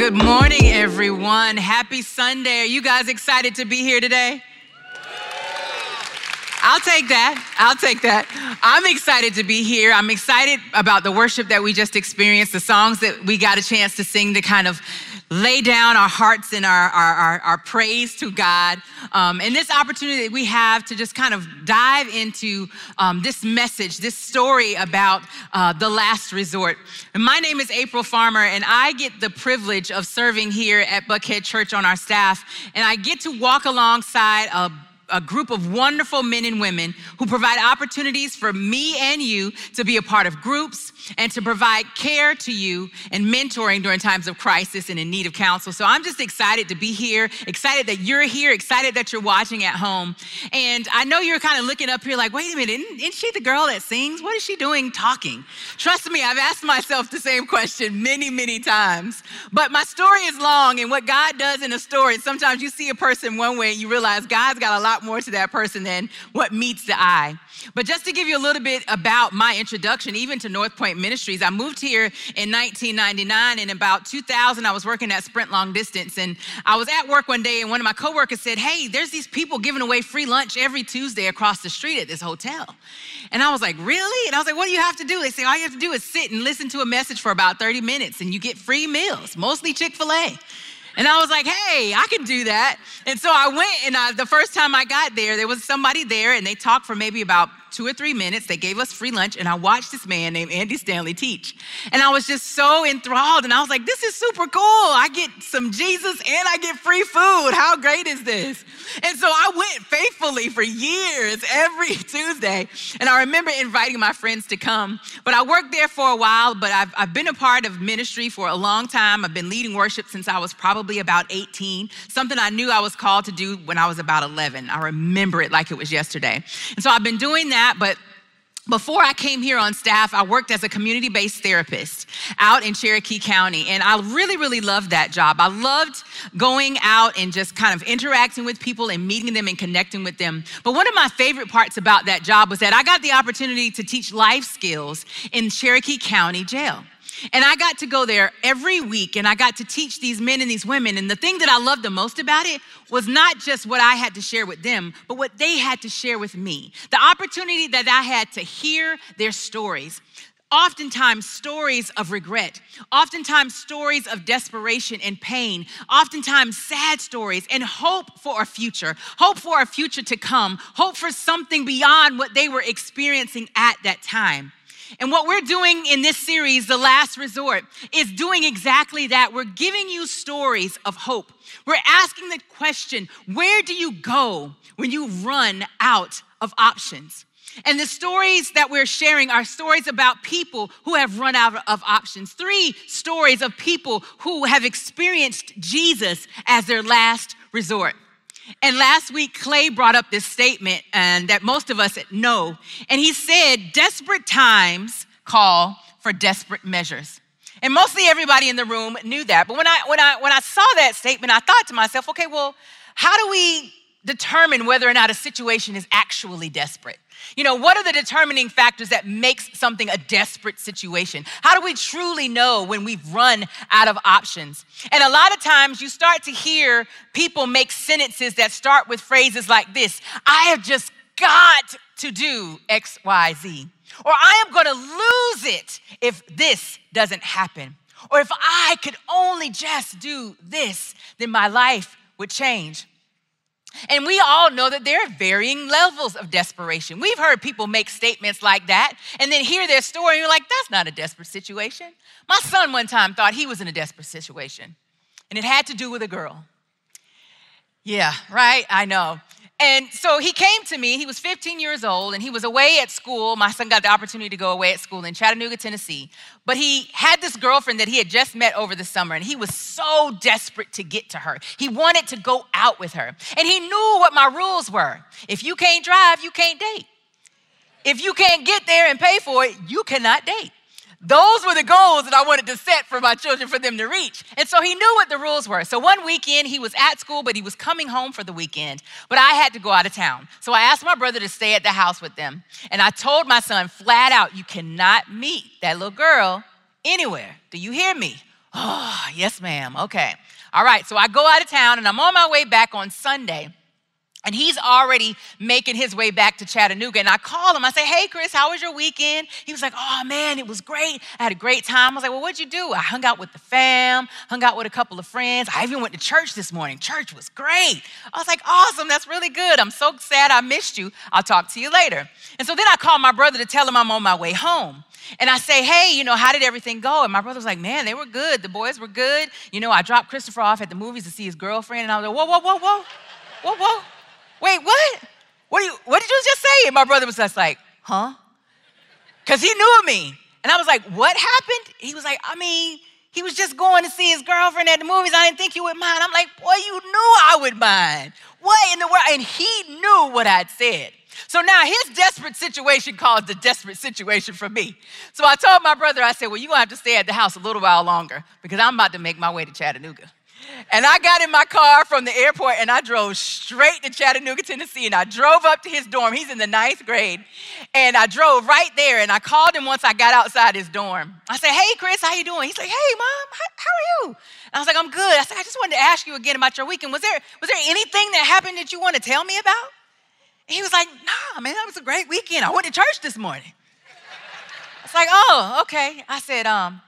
Good morning, everyone. Happy Sunday. Are you guys excited to be here today? I'll take that. I'll take that. I'm excited to be here. I'm excited about the worship that we just experienced, the songs that we got a chance to sing to kind of lay down our hearts and our, our, our, our praise to God. Um, and this opportunity that we have to just kind of dive into um, this message, this story about uh, the last resort. And my name is April Farmer, and I get the privilege of serving here at Buckhead Church on our staff. And I get to walk alongside a a group of wonderful men and women who provide opportunities for me and you to be a part of groups and to provide care to you and mentoring during times of crisis and in need of counsel. So I'm just excited to be here, excited that you're here, excited that you're watching at home. And I know you're kind of looking up here like, wait a minute, isn't, isn't she the girl that sings? What is she doing talking? Trust me, I've asked myself the same question many, many times. But my story is long, and what God does in a story, sometimes you see a person one way and you realize God's got a lot more to that person than what meets the eye. But just to give you a little bit about my introduction, even to North Point Ministries, I moved here in 1999. And about 2000, I was working at Sprint Long Distance. And I was at work one day, and one of my coworkers said, Hey, there's these people giving away free lunch every Tuesday across the street at this hotel. And I was like, Really? And I was like, What do you have to do? They say, All you have to do is sit and listen to a message for about 30 minutes, and you get free meals, mostly Chick fil A. And I was like, hey, I can do that. And so I went, and I, the first time I got there, there was somebody there, and they talked for maybe about two or three minutes. They gave us free lunch, and I watched this man named Andy Stanley teach. And I was just so enthralled, and I was like, this is super cool. I get some Jesus and I get free food. How great is this? And so I went faithfully for years every Tuesday. And I remember inviting my friends to come. But I worked there for a while, but I've, I've been a part of ministry for a long time. I've been leading worship since I was probably about 18, something I knew I was called to do when I was about 11. I remember it like it was yesterday. And so I've been doing that that, but before I came here on staff, I worked as a community based therapist out in Cherokee County. And I really, really loved that job. I loved going out and just kind of interacting with people and meeting them and connecting with them. But one of my favorite parts about that job was that I got the opportunity to teach life skills in Cherokee County Jail. And I got to go there every week and I got to teach these men and these women. And the thing that I loved the most about it was not just what I had to share with them, but what they had to share with me. The opportunity that I had to hear their stories. Oftentimes, stories of regret, oftentimes, stories of desperation and pain, oftentimes, sad stories and hope for a future, hope for a future to come, hope for something beyond what they were experiencing at that time. And what we're doing in this series, The Last Resort, is doing exactly that. We're giving you stories of hope. We're asking the question where do you go when you run out of options? And the stories that we're sharing are stories about people who have run out of options. Three stories of people who have experienced Jesus as their last resort. And last week, Clay brought up this statement and that most of us know. And he said, desperate times call for desperate measures. And mostly everybody in the room knew that. But when I when I when I saw that statement, I thought to myself, okay, well, how do we determine whether or not a situation is actually desperate? You know, what are the determining factors that makes something a desperate situation? How do we truly know when we've run out of options? And a lot of times you start to hear people make sentences that start with phrases like this I have just got to do X, Y, Z. Or I am going to lose it if this doesn't happen. Or if I could only just do this, then my life would change. And we all know that there are varying levels of desperation. We've heard people make statements like that and then hear their story and you're like, that's not a desperate situation. My son one time thought he was in a desperate situation and it had to do with a girl. Yeah, right? I know. And so he came to me. He was 15 years old and he was away at school. My son got the opportunity to go away at school in Chattanooga, Tennessee. But he had this girlfriend that he had just met over the summer and he was so desperate to get to her. He wanted to go out with her. And he knew what my rules were. If you can't drive, you can't date. If you can't get there and pay for it, you cannot date. Those were the goals that I wanted to set for my children for them to reach. And so he knew what the rules were. So one weekend he was at school, but he was coming home for the weekend. But I had to go out of town. So I asked my brother to stay at the house with them. And I told my son flat out, you cannot meet that little girl anywhere. Do you hear me? Oh, yes, ma'am. Okay. All right. So I go out of town and I'm on my way back on Sunday. And he's already making his way back to Chattanooga. And I call him. I say, Hey, Chris, how was your weekend? He was like, Oh, man, it was great. I had a great time. I was like, Well, what'd you do? I hung out with the fam, hung out with a couple of friends. I even went to church this morning. Church was great. I was like, Awesome. That's really good. I'm so sad I missed you. I'll talk to you later. And so then I called my brother to tell him I'm on my way home. And I say, hey, you know, how did everything go? And my brother was like, man, they were good. The boys were good. You know, I dropped Christopher off at the movies to see his girlfriend. And I was like, whoa, whoa, whoa, whoa, whoa, whoa wait, what? What, you, what did you just say? And my brother was just like, huh? Because he knew me. And I was like, what happened? He was like, I mean, he was just going to see his girlfriend at the movies. I didn't think you would mind. I'm like, boy, you knew I would mind. What in the world? And he knew what I'd said. So now his desperate situation caused a desperate situation for me. So I told my brother, I said, well, you're going to have to stay at the house a little while longer because I'm about to make my way to Chattanooga. And I got in my car from the airport and I drove straight to Chattanooga, Tennessee. And I drove up to his dorm. He's in the ninth grade. And I drove right there and I called him once I got outside his dorm. I said, Hey, Chris, how you doing? He's like, Hey, mom, how, are you? And I was like, I'm good. I said, I just wanted to ask you again about your weekend. Was there, was there anything that happened that you want to tell me about? And he was like, Nah, man, that was a great weekend. I went to church this morning. It's like, oh, okay. I said, um,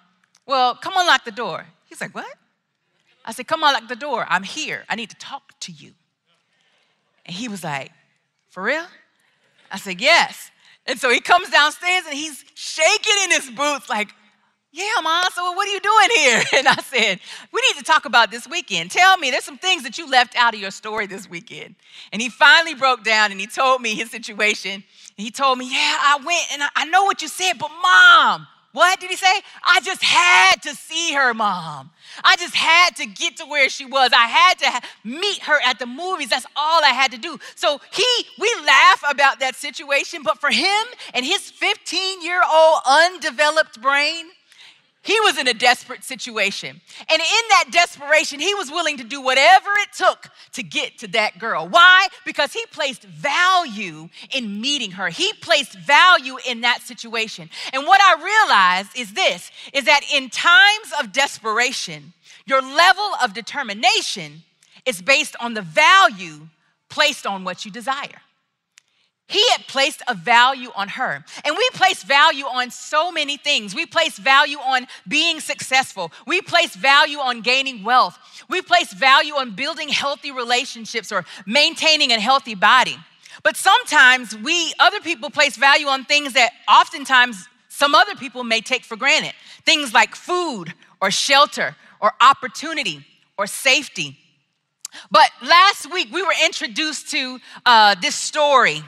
well, come unlock the door. He's like, what? I said, Come on, lock the door. I'm here. I need to talk to you. And he was like, For real? I said, Yes. And so he comes downstairs and he's shaking in his boots, like, Yeah, mom, so what are you doing here? And I said, We need to talk about this weekend. Tell me, there's some things that you left out of your story this weekend. And he finally broke down and he told me his situation. And he told me, Yeah, I went and I, know what you said, but mom, what did he say? I just had to see her, mom. I just had to get to where she was. I had to meet her at the movies. That's all I had to do. So he, we laugh about that situation, but for him and his 15 year old undeveloped brain, he was in a desperate situation. And in that desperation, he was willing to do whatever it took to get to that girl. Why? Because he placed value in meeting her. He placed value in that situation. And what I realized is this is that in times of desperation, your level of determination is based on the value placed on what you desire. He had placed a value on her. And we place value on so many things. We place value on being successful. We place value on gaining wealth. We place value on building healthy relationships or maintaining a healthy body. But sometimes we, other people, place value on things that oftentimes some other people may take for granted. Things like food or shelter or opportunity or safety. But last week we were introduced to uh, this story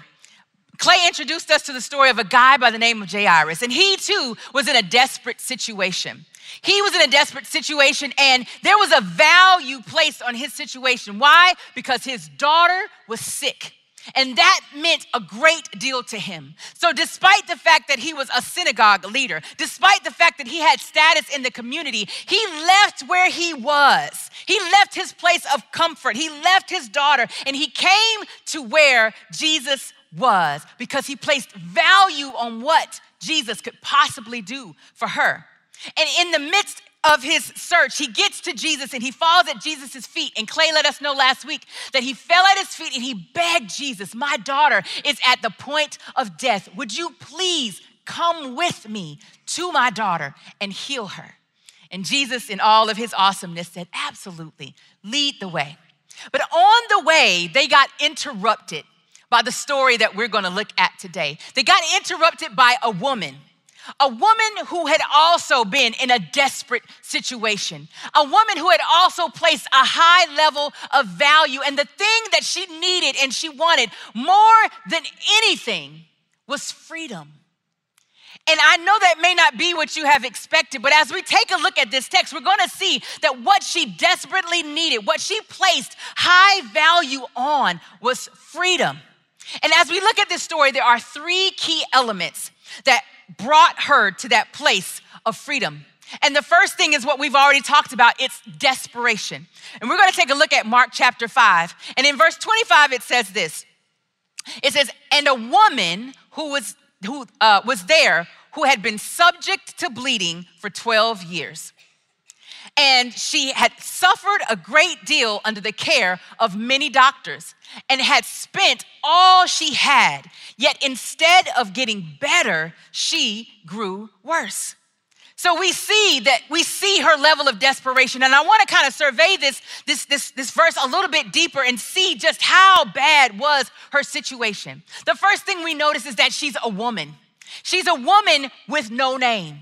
Clay introduced us to the story of a guy by the name of Jairus, and he too was in a desperate situation. He was in a desperate situation, and there was a value placed on his situation. Why? Because his daughter was sick. And that meant a great deal to him. So, despite the fact that he was a synagogue leader, despite the fact that he had status in the community, he left where he was. He left his place of comfort. He left his daughter, and he came to where Jesus was because he placed value on what Jesus could possibly do for her. And in the midst of his search, he gets to Jesus and he falls at Jesus' feet. And Clay let us know last week that he fell at his feet and he begged Jesus, My daughter is at the point of death. Would you please come with me to my daughter and heal her? And Jesus, in all of his awesomeness, said, Absolutely, lead the way. But on the way, they got interrupted by the story that we're going to look at today. They got interrupted by a woman, a woman who had also been in a desperate situation, a woman who had also placed a high level of value. And the thing that she needed and she wanted more than anything was freedom. And I know that may not be what you have expected, but as we take a look at this text, we're to see that what she desperately needed, what she placed high value on, was freedom. And as we look at this story, there are three key elements that brought her to that place of freedom. And the first thing is what we've already talked about it's desperation. And we're going to take a look at Mark chapter 5. And in verse 25, it says this it says, And a woman who was, who, uh, was there who had been subject to bleeding for 12 years. And she had suffered a great deal under the care of many doctors and had spent all she had. Yet instead of getting better, she grew worse. So we see that we see her level of desperation. And I want to kind of survey this, this, this, this verse a little bit deeper and see just how bad was her situation. The first thing we notice is that she's a woman. She's a woman with no name.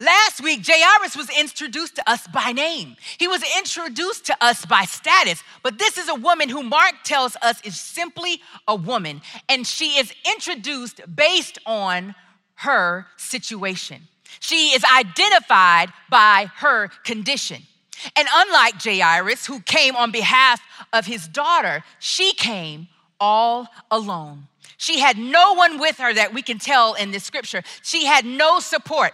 Last week, Jairus was introduced to us by name. He was introduced to us by status, but this is a woman who Mark tells us is simply a woman, and she is introduced based on her situation. She is identified by her condition. And unlike Jairus, who came on behalf of his daughter, she came all alone. She had no one with her that we can tell in this scripture. She had no support.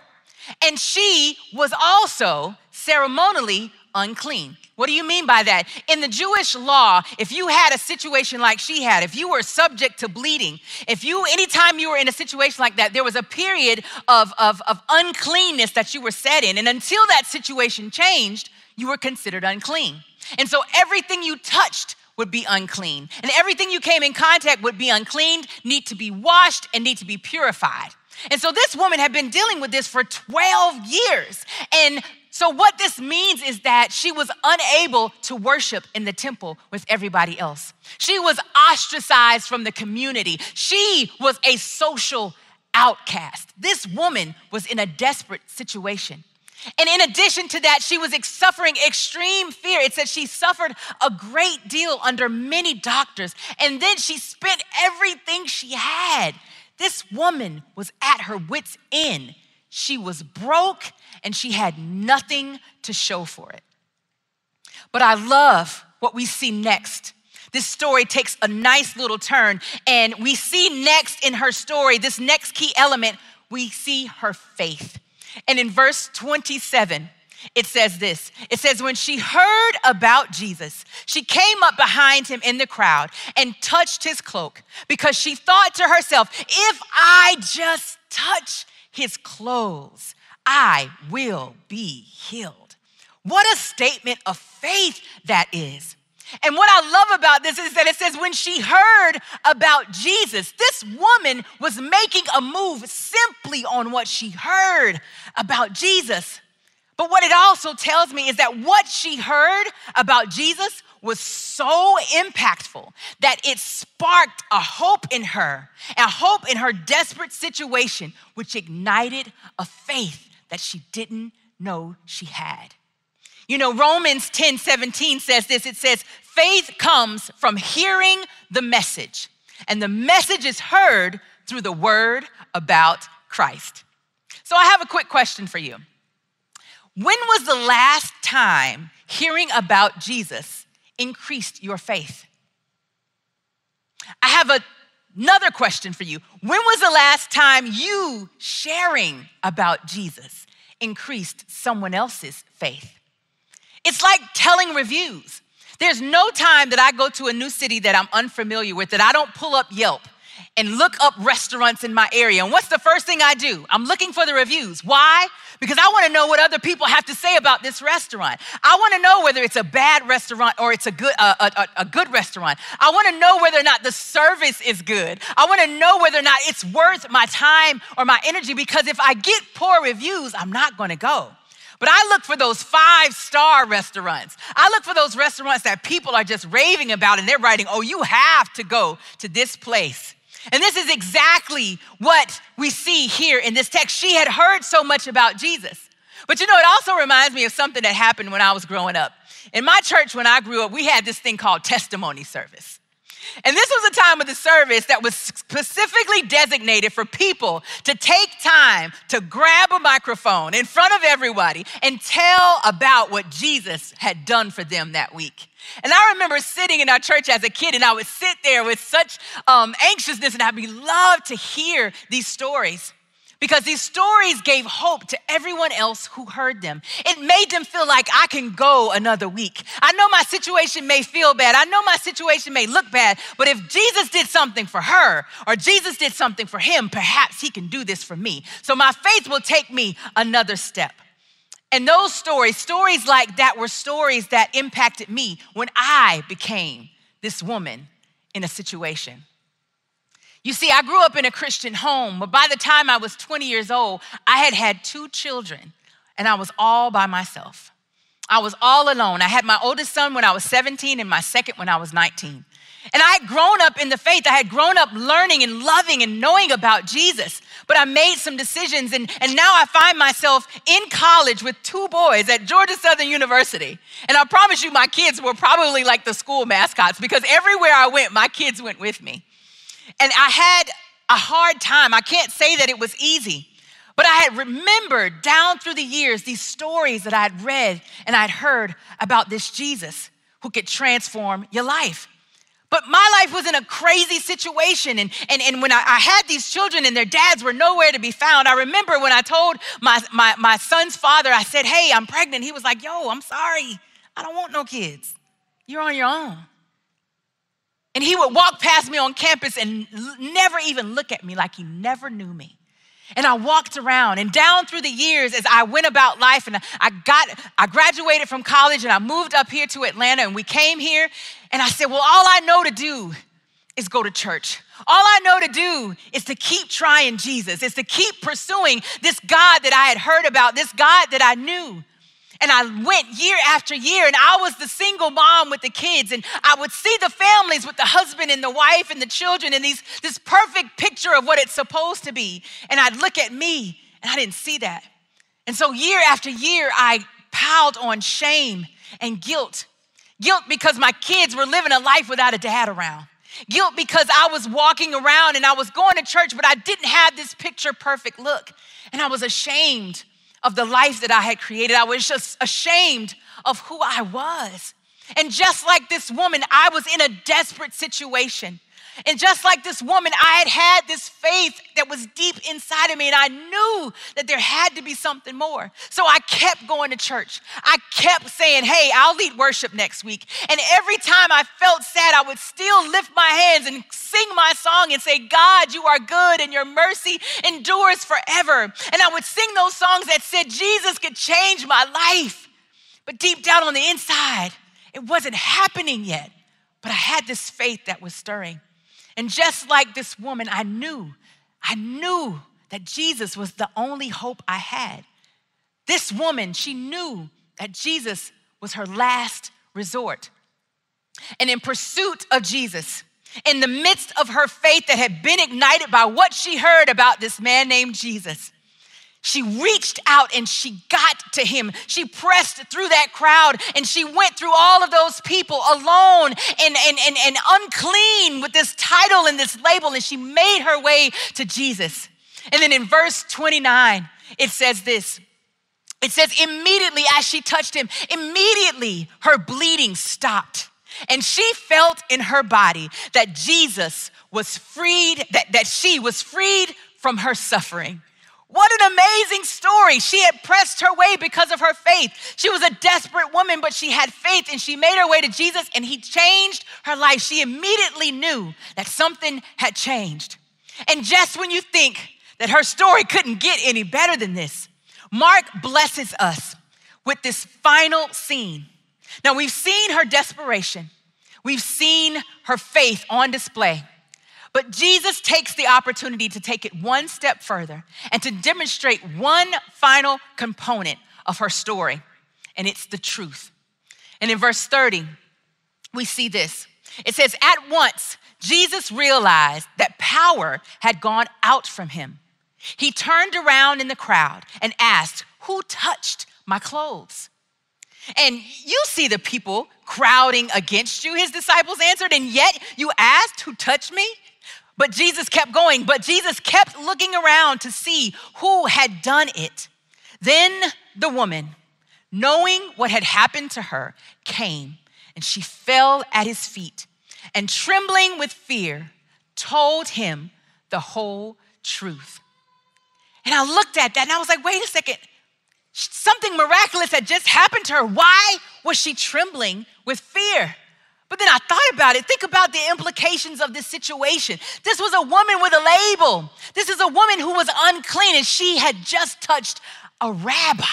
And she was also ceremonially unclean. What do you mean by that? In the Jewish law, if you had a situation like she had, if you were subject to bleeding, if you, anytime you were in a situation like that, there was a period of, of, of uncleanness that you were set in. And until that situation changed, you were considered unclean. And so everything you touched would be unclean. And everything you came in contact would be unclean, need to be washed, and need to be purified. And so this woman had been dealing with this for 12 years. And so, what this means is that she was unable to worship in the temple with everybody else. She was ostracized from the community. She was a social outcast. This woman was in a desperate situation. And in addition to that, she was suffering extreme fear. It said she suffered a great deal under many doctors. And then she spent everything she had this woman was at her wits' end. She was broke and she had nothing to show for it. But I love what we see next. This story takes a nice little turn, and we see next in her story, this next key element, we see her faith. And in verse 27, it says this it says, When she heard about Jesus, she came up behind him in the crowd and touched his cloak because she thought to herself, If I just touch his clothes, I will be healed. What a statement of faith that is. And what I love about this is that it says when she heard about Jesus, this woman was making a move simply on what she heard about Jesus. But what it also tells me is that what she heard about Jesus was so impactful that it sparked a hope in her, a hope in her desperate situation, which ignited a faith that she didn't know she had. You know, Romans 10 17 says this it says, faith comes from hearing the message, and the message is heard through the word about Christ. So I have a quick question for you. When was the last time hearing about Jesus increased your faith? I have a, another question for you. When was the last time you sharing about Jesus increased someone else's faith? It's like telling reviews. There's no time that I go to a new city that I'm unfamiliar with that I don't pull up Yelp and look up restaurants in my area. And what's the first thing I do? I'm looking for the reviews. Why? Because I want to know what other people have to say about this restaurant. I want to know whether it's a bad restaurant or it's a good, uh, a, a, a good restaurant. I want to know whether or not the service is good. I want to know whether or not it's worth my time or my energy because if I get poor reviews, I'm not going to go. But I look for those five star restaurants. I look for those restaurants that people are just raving about and they're writing, oh, you have to go to this place. And this is exactly what we see here in this text. She had heard so much about Jesus. But you know, it also reminds me of something that happened when I was growing up. In my church, when I grew up, we had this thing called testimony service. And this was a time of the service that was specifically designated for people to take time to grab a microphone in front of everybody and tell about what Jesus had done for them that week. And I remember sitting in our church as a kid, and I would sit there with such um, anxiousness, and I'd be loved to hear these stories because these stories gave hope to everyone else who heard them. It made them feel like I can go another week. I know my situation may feel bad. I know my situation may look bad, but if Jesus did something for her or Jesus did something for him, perhaps he can do this for me. So my faith will take me another step. And those stories, stories like that, were stories that impacted me when I became this woman in a situation. You see, I grew up in a Christian home, but by the time I was 20 years old, I had had two children and I was all by myself. I was all alone. I had my oldest son when I was 17 and my second when I was 19. And I had grown up in the faith. I had grown up learning and loving and knowing about Jesus. But I made some decisions, and, and now I find myself in college with two boys at Georgia Southern University. And I promise you, my kids were probably like the school mascots because everywhere I went, my kids went with me. And I had a hard time. I can't say that it was easy, but I had remembered down through the years these stories that I had read and I'd heard about this Jesus who could transform your life. But my life was in a crazy situation. And, and, and when I, I, had these children and their dads were nowhere to be found, I remember when I told my, my, my son's father, I said, Hey, I'm pregnant. He was like, Yo, I'm sorry. I don't want no kids. You're on your own. And he would walk past me on campus and never even look at me like he never knew me. And I walked around and down through the years as I went about life and I got I graduated from college and I moved up here to Atlanta and we came here and I said, "Well, all I know to do is go to church. All I know to do is to keep trying Jesus, is to keep pursuing this God that I had heard about, this God that I knew. And I went year after year, and I was the single mom with the kids, and I would see the families with the husband and the wife and the children, and these, this perfect picture of what it's supposed to be. And I'd look at me, and I didn't see that. And so, year after year, I piled on shame and guilt. Guilt because my kids were living a life without a dad around. Guilt because I was walking around and I was going to church, but I didn't have this picture perfect look. And I was ashamed of the life that I had created. I was just ashamed of who I was. And just like this woman, I was in a desperate situation. And just like this woman, I had had this faith that was deep inside of me, and I knew that there had to be something more. So I kept going to church. I kept saying, Hey, I'll lead worship next week. And every time I felt sad, I would still lift my hands and sing my song and say, God, you are good, and your mercy endures forever. And I would sing those songs that said, Jesus could change my life. But deep down on the inside, it wasn't happening yet. But I had this faith that was stirring. And just like this woman, I knew, I knew that Jesus was the only hope I had. This woman, she knew that Jesus was her last resort. And in pursuit of Jesus, in the midst of her faith that had been ignited by what she heard about this man named Jesus, she reached out and she got to him. She pressed through that crowd and she went through all of those people alone and, and, and, and unclean with this title and this label, and she made her way to Jesus. And then in verse 29, it says this it says, immediately as she touched him, immediately her bleeding stopped. And she felt in her body that Jesus was freed, that, that she was freed from her suffering. What an amazing story. She had pressed her way because of her faith. She was a desperate woman, but she had faith and she made her way to Jesus and he changed her life. She immediately knew that something had changed. And just when you think that her story couldn't get any better than this, Mark blesses us with this final scene. Now, we've seen her desperation, we've seen her faith on display. But Jesus takes the opportunity to take it one step further and to demonstrate one final component of her story, and it's the truth. And in verse 30, we see this. It says, At once, Jesus realized that power had gone out from him. He turned around in the crowd and asked, Who touched my clothes? And you see the people crowding against you, his disciples answered, and yet you asked, Who touched me? But Jesus kept going, but Jesus kept looking around to see who had done it. Then the woman, knowing what had happened to her, came and she fell at his feet and trembling with fear, told him the whole truth. And I looked at that and I was like, wait a second. Something miraculous had just happened to her. Why was she trembling with fear? But then I thought about it. Think about the implications of this situation. This was a woman with a label. This is a woman who was unclean and she had just touched a rabbi.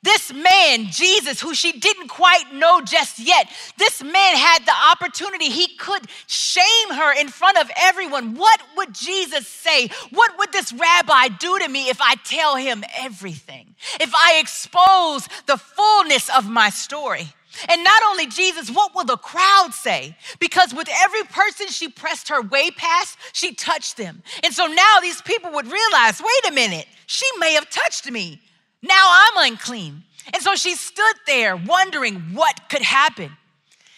This man, Jesus, who she didn't quite know just yet, this man had the opportunity. He could shame her in front of everyone. What would Jesus say? What would this rabbi do to me if I tell him everything? If I expose the fullness of my story? And not only Jesus, what will the crowd say? Because with every person she pressed her way past, she touched them. And so now these people would realize wait a minute, she may have touched me. Now I'm unclean. And so she stood there wondering what could happen.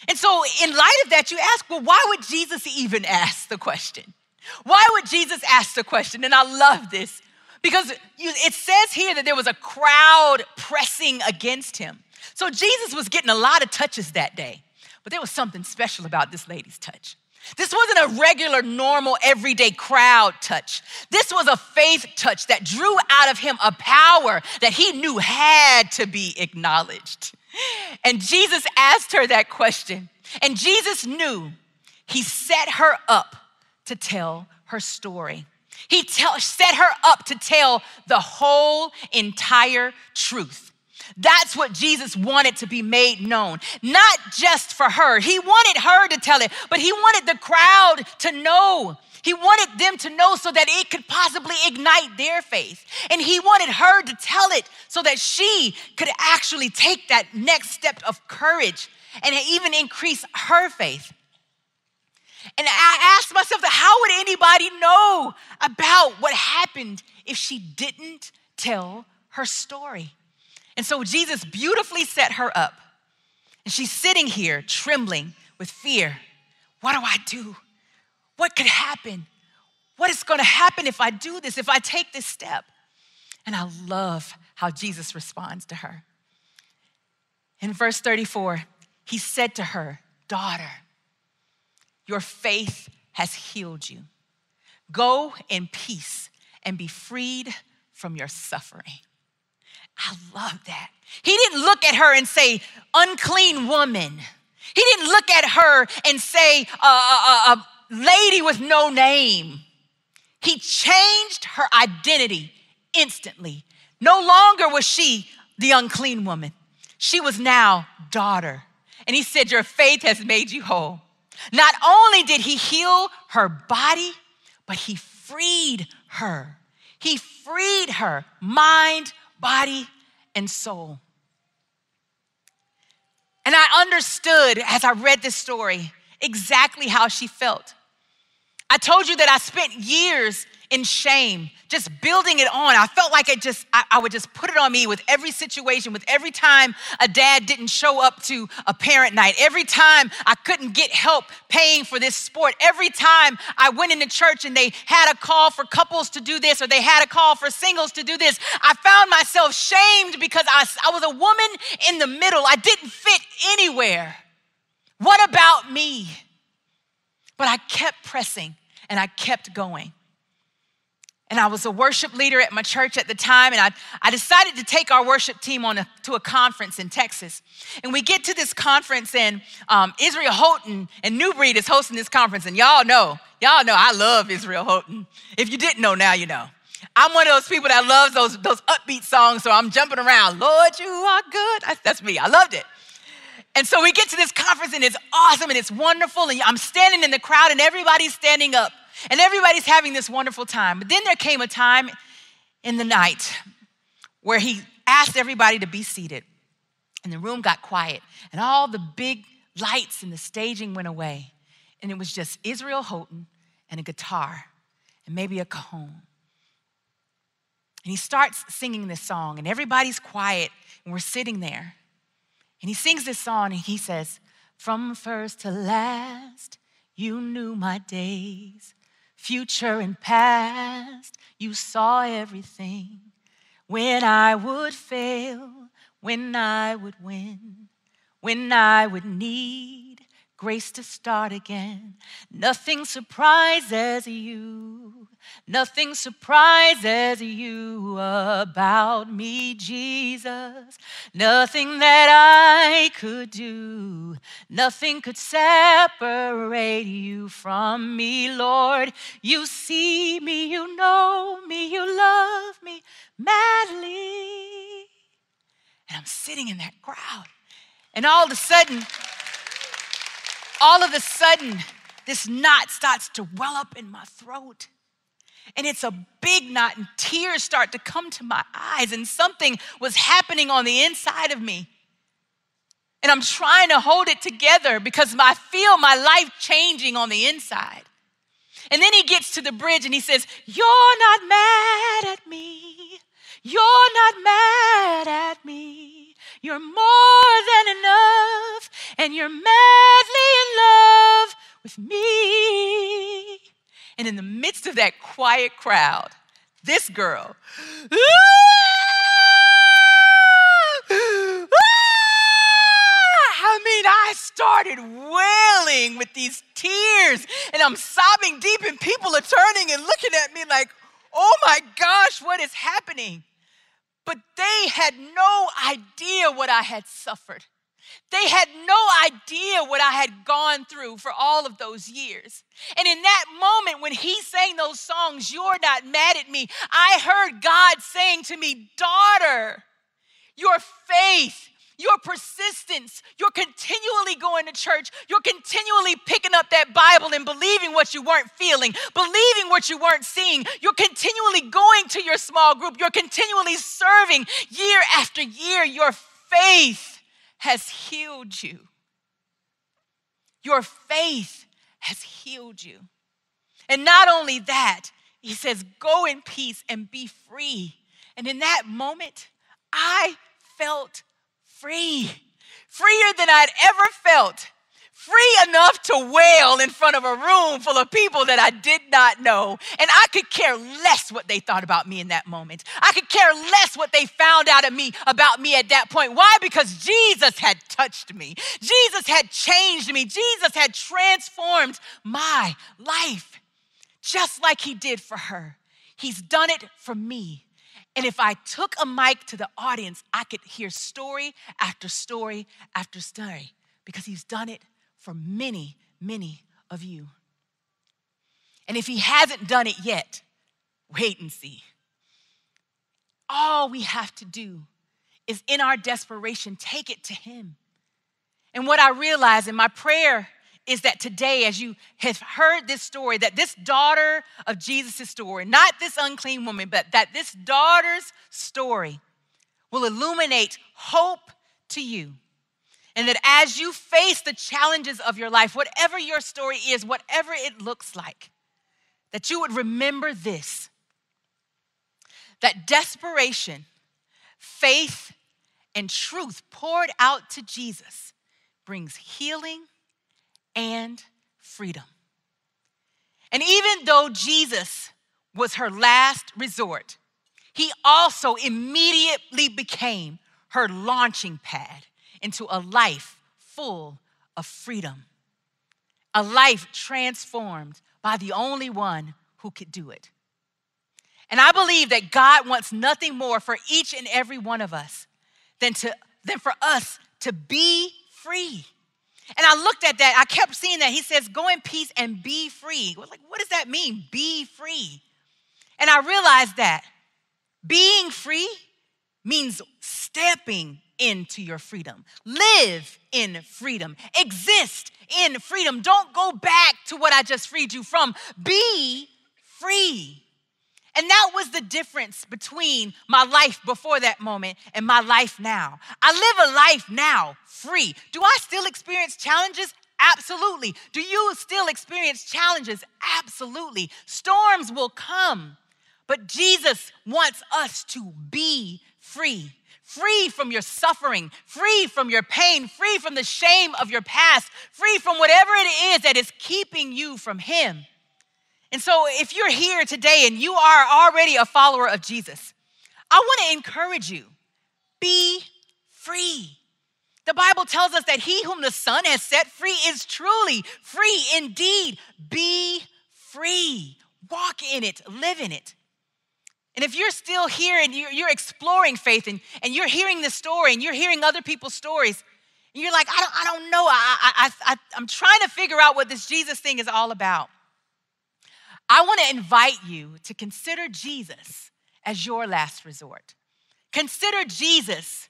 And so, in light of that, you ask, well, why would Jesus even ask the question? Why would Jesus ask the question? And I love this because it says here that there was a crowd pressing against him. So Jesus was getting a lot of touches that day, but there was something special about this lady's touch. This wasn't a regular, normal, everyday crowd touch. This was a faith touch that drew out of him a power that he knew had to be acknowledged. And Jesus asked her that question, and Jesus knew he set her up to tell her story. He tell, set her up to tell the whole entire truth. That's what Jesus wanted to be made known, not just for her. He wanted her to tell it, but he wanted the crowd to know. He wanted them to know so that it could possibly ignite their faith. And he wanted her to tell it so that she could actually take that next step of courage and even increase her faith. And I asked myself, how would anybody know about what happened if she didn't tell her story? And so Jesus beautifully set her up. And she's sitting here trembling with fear. What do I do? What could happen? What is going to happen if I do this, if I take this step? And I love how Jesus responds to her. In verse 34, he said to her, Daughter, your faith has healed you. Go in peace and be freed from your suffering. I love that. He didn't look at her and say, unclean woman. He didn't look at her and say, a, a, a lady with no name. He changed her identity instantly. No longer was she the unclean woman, she was now daughter. And he said, Your faith has made you whole. Not only did he heal her body, but he freed her. He freed her mind, body, and soul. And I understood as I read this story exactly how she felt. I told you that I spent years in shame, just building it on. I felt like it just, I, I, would just put it on me with every situation, with every time a dad didn't show up to a parent night, every time I couldn't get help paying for this sport, every time I went into church and they had a call for couples to do this or they had a call for singles to do this, I found myself shamed because I, I was a woman in the middle. I didn't fit anywhere. What about me? But I kept pressing and I kept going and I was a worship leader at my church at the time, and I, I decided to take our worship team on a, to a conference in Texas. And we get to this conference, and um, Israel Houghton and New Breed is hosting this conference, and y'all know, y'all know I love Israel Houghton. If you didn't know, now you know. I'm one of those people that loves those, those upbeat songs, so I'm jumping around. Lord, you are good. That's me. I loved it. And so we get to this conference, and it's awesome and it's wonderful. And I'm standing in the crowd, and everybody's standing up. And everybody's having this wonderful time. But then there came a time in the night where he asked everybody to be seated. And the room got quiet, and all the big lights and the staging went away. and it was just Israel Houghton and a guitar and maybe a cajon. And he starts singing this song, and everybody's quiet, and we're sitting there. And he sings this song, and he says, From first to last, you knew my days, future and past, you saw everything. When I would fail, when I would win, when I would need grace to start again. Nothing surprises you. Nothing surprises you about me, Jesus. Nothing that I could do, nothing could separate you from me, Lord. You see me, you know me, you love me madly. And I'm sitting in that crowd. And all of a sudden, all of a sudden, this knot starts to well up in my throat. And it's a big knot, and tears start to come to my eyes, and something was happening on the inside of me. And I'm trying to hold it together because I feel my life changing on the inside. And then he gets to the bridge and he says, You're not mad at me. You're not mad at me. You're more than enough, and you're madly in love with me. And in the midst of that quiet crowd, this girl, ah, I mean, I started wailing with these tears, and I'm sobbing deep, and people are turning and looking at me like, oh my gosh, what is happening? But they had no idea what I had suffered. They had no idea what I had gone through for all of those years. And in that moment, when he sang those songs, You're Not Mad at Me, I heard God saying to me, Daughter, your faith your persistence, you're continually going to church, you're continually picking up that Bible and believing what you weren't feeling, believing what you weren't seeing. You're continually going to your small group, you're continually serving year after year. Your faith has healed you. Your faith has healed you. And not only that, he says, Go in peace and be free. And in that moment, I felt free, freer than I'd ever felt, free enough to wail in front of a room full of people that I did not know. And I could care less what they thought about me in that moment. I could care less what they found out of me about me at that point. Why? Because Jesus had touched me. Jesus had changed me. Jesus had transformed my life just like he did for her. He's done it for me. And if I took a mic to the audience, I could hear story after story after story because he's done it for many, many of you. And if he hasn't done it yet, wait and see. All we have to do is in our desperation, take it to him. And what I realize in my prayer is that today, as you have heard this story, that this daughter of Jesus' story, not this unclean woman, but that this daughter's story will illuminate hope to you. And that as you face the challenges of your life, whatever your story is, whatever it looks like, that you would remember this that desperation, faith, and truth poured out to Jesus brings healing and freedom. And even though Jesus was her last resort, he also immediately became her launching pad into a life full of freedom, a life transformed by the only one who could do it. And I believe that God wants nothing more for each and every one of us than, to, than for us to be free. And I looked at that, I kept seeing that. He says, Go in peace and be free. Like, what does that mean? Be free. And I realized that being free means stepping into your freedom. Live in freedom. Exist in freedom. Don't go back to what I just freed you from. Be free. And that was the difference between my life before that moment and my life now. I live a life now free. Do I still experience challenges? Absolutely. Do you still experience challenges? Absolutely. Storms will come, but Jesus wants us to be free. Free from your suffering, free from your pain, free from the shame of your past, free from whatever it is that is keeping you from Him. And so, if you're here today and you are already a follower of Jesus, I want to encourage you be free. The Bible tells us that he whom the Son has set free is truly free indeed. Be free. Walk in it, live in it. And if you're still here and you're, exploring faith and, and you're hearing this story and you're hearing other people's stories, and you're like, I don't, I don't know. I, I, I, I'm trying to figure out what this Jesus thing is all about. I want to invite you to consider Jesus as your last resort. Consider Jesus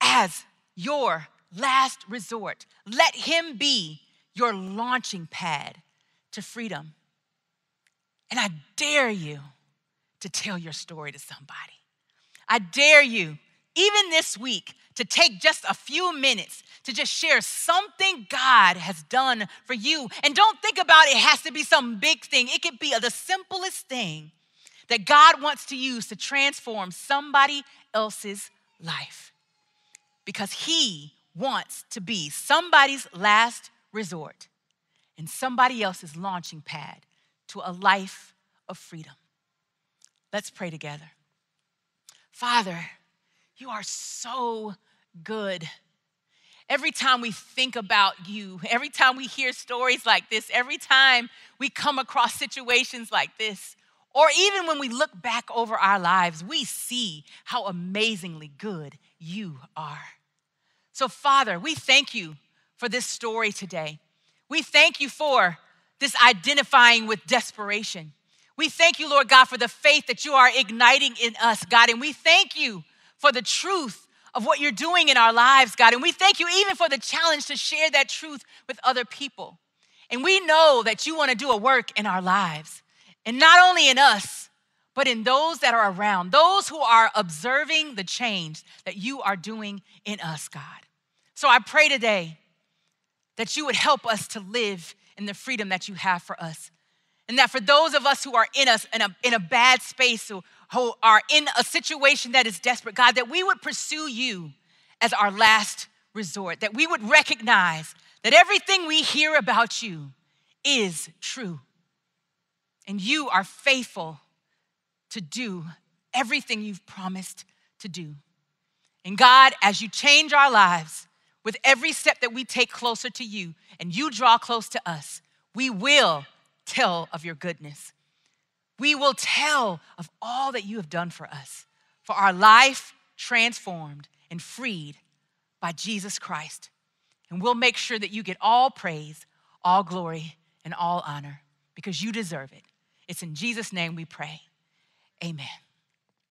as your last resort. Let him be your launching pad to freedom. And I dare you to tell your story to somebody. I dare you, even this week, to take just a few minutes to just share something God has done for you. And don't think about it has to be some big thing, it could be the simplest thing that God wants to use to transform somebody else's life because He wants to be somebody's last resort and somebody else's launching pad to a life of freedom. Let's pray together. Father, you are so good. Every time we think about you, every time we hear stories like this, every time we come across situations like this, or even when we look back over our lives, we see how amazingly good you are. So, Father, we thank you for this story today. We thank you for this identifying with desperation. We thank you, Lord God, for the faith that you are igniting in us, God. And we thank you for the truth of what you're doing in our lives, God. And we thank you even for the challenge to share that truth with other people. And we know that you want to do a work in our lives, and not only in us, but in those that are around, those who are observing the change that you are doing in us, God. So I pray today that you would help us to live in the freedom that you have for us. And that for those of us who are in us in a, in a bad space, who are in a situation that is desperate, God, that we would pursue you as our last resort, that we would recognize that everything we hear about you is true. And you are faithful to do everything you've promised to do. And God, as you change our lives with every step that we take closer to you and you draw close to us, we will tell of your goodness. We will tell of all that you have done for us, for our life transformed and freed by Jesus Christ. And we'll make sure that you get all praise, all glory, and all honor because you deserve it. It's in Jesus' name we pray. Amen.